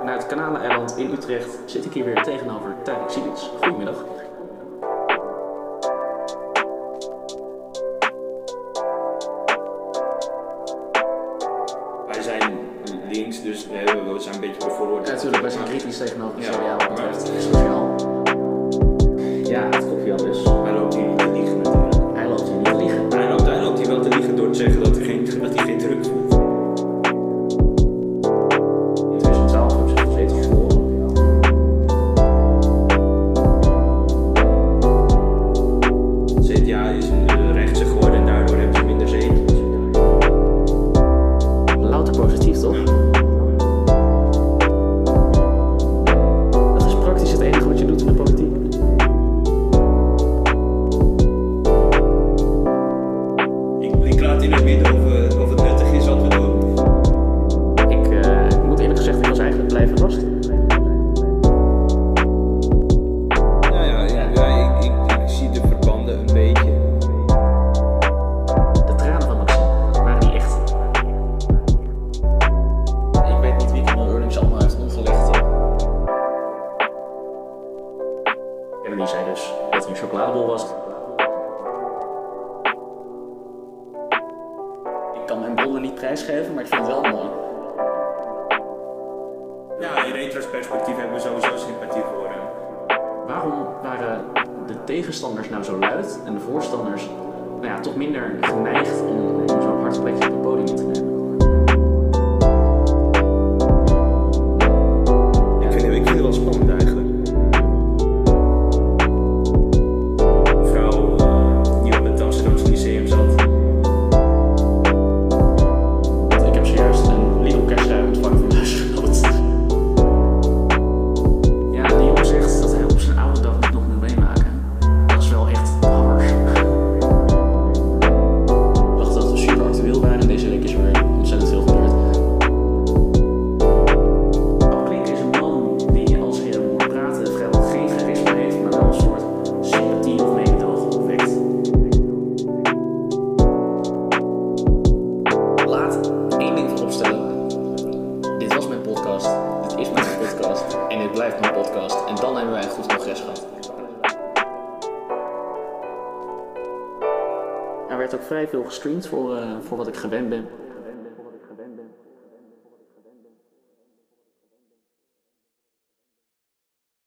vanuit Kanaleneiland in Utrecht zit ik hier weer tegenover Tijnik Sielits. Goedemiddag. Wij zijn links, dus we, hebben, we zijn een beetje bevooroordeeld. Ja, natuurlijk, wij zijn kritisch tegenover de Ja. Wat betreft. Ja, het klopt Jan dus. Ik, laat in het midden of, of het nuttig is wat we doen. Ik eh, moet eerlijk gezegd, ik was eigenlijk blijven wachten. Nou ja, ja, ja, ik, ik, ik zie de verbanden een beetje. De tranen van Maxime waren die echt. Ik weet niet wie Kamal Eurlings allemaal heeft omgelegd. En die zei dus dat hij een chocoladebol was. Kan mijn bronnen niet prijsgeven, maar ik vind het wel mooi. Ja, in retrospectief hebben we sowieso sympathie voor hem. Waarom waren de tegenstanders nou zo luid en de voorstanders nou ja, toch minder geneigd om, zo'n hard plekje op het podium te nemen? Vooropstellen. Dit was mijn podcast. Dit is mijn podcast. En dit blijft mijn podcast. En dan hebben wij een goed congres gehad. Er werd ook vrij veel gestreamd voor, eh, voor wat ik gewend ben.